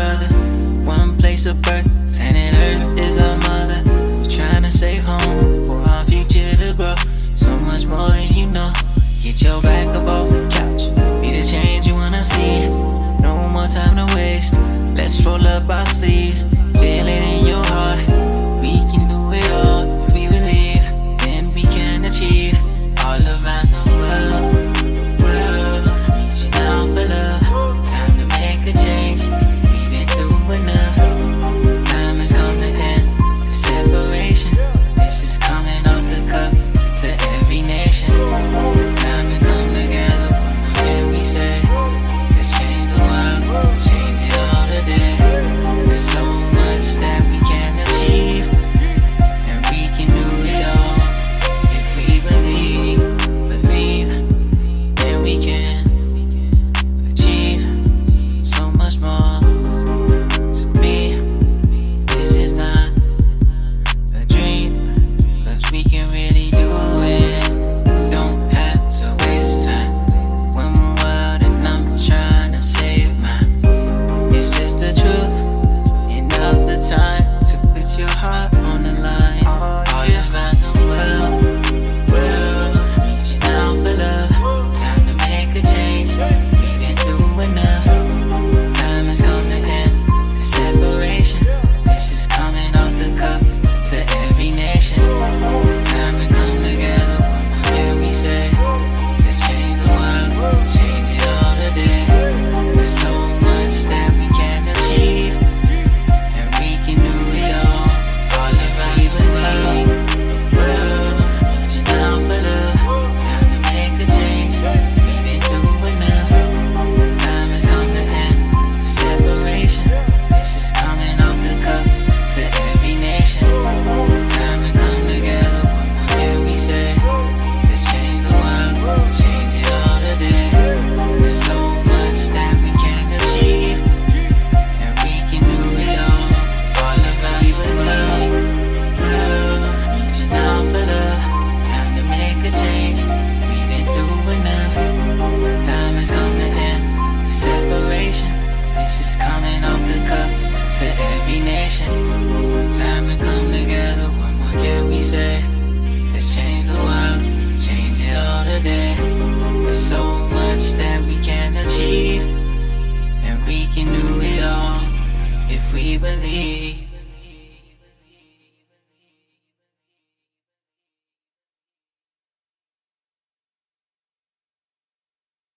brother. One place of birth, planet Earth is our mother. We're trying to save home for our future to grow. So much more than you know. Get your back up off the couch. Be the change you wanna see. No more time to waste. Let's roll up our sleeves. Believe.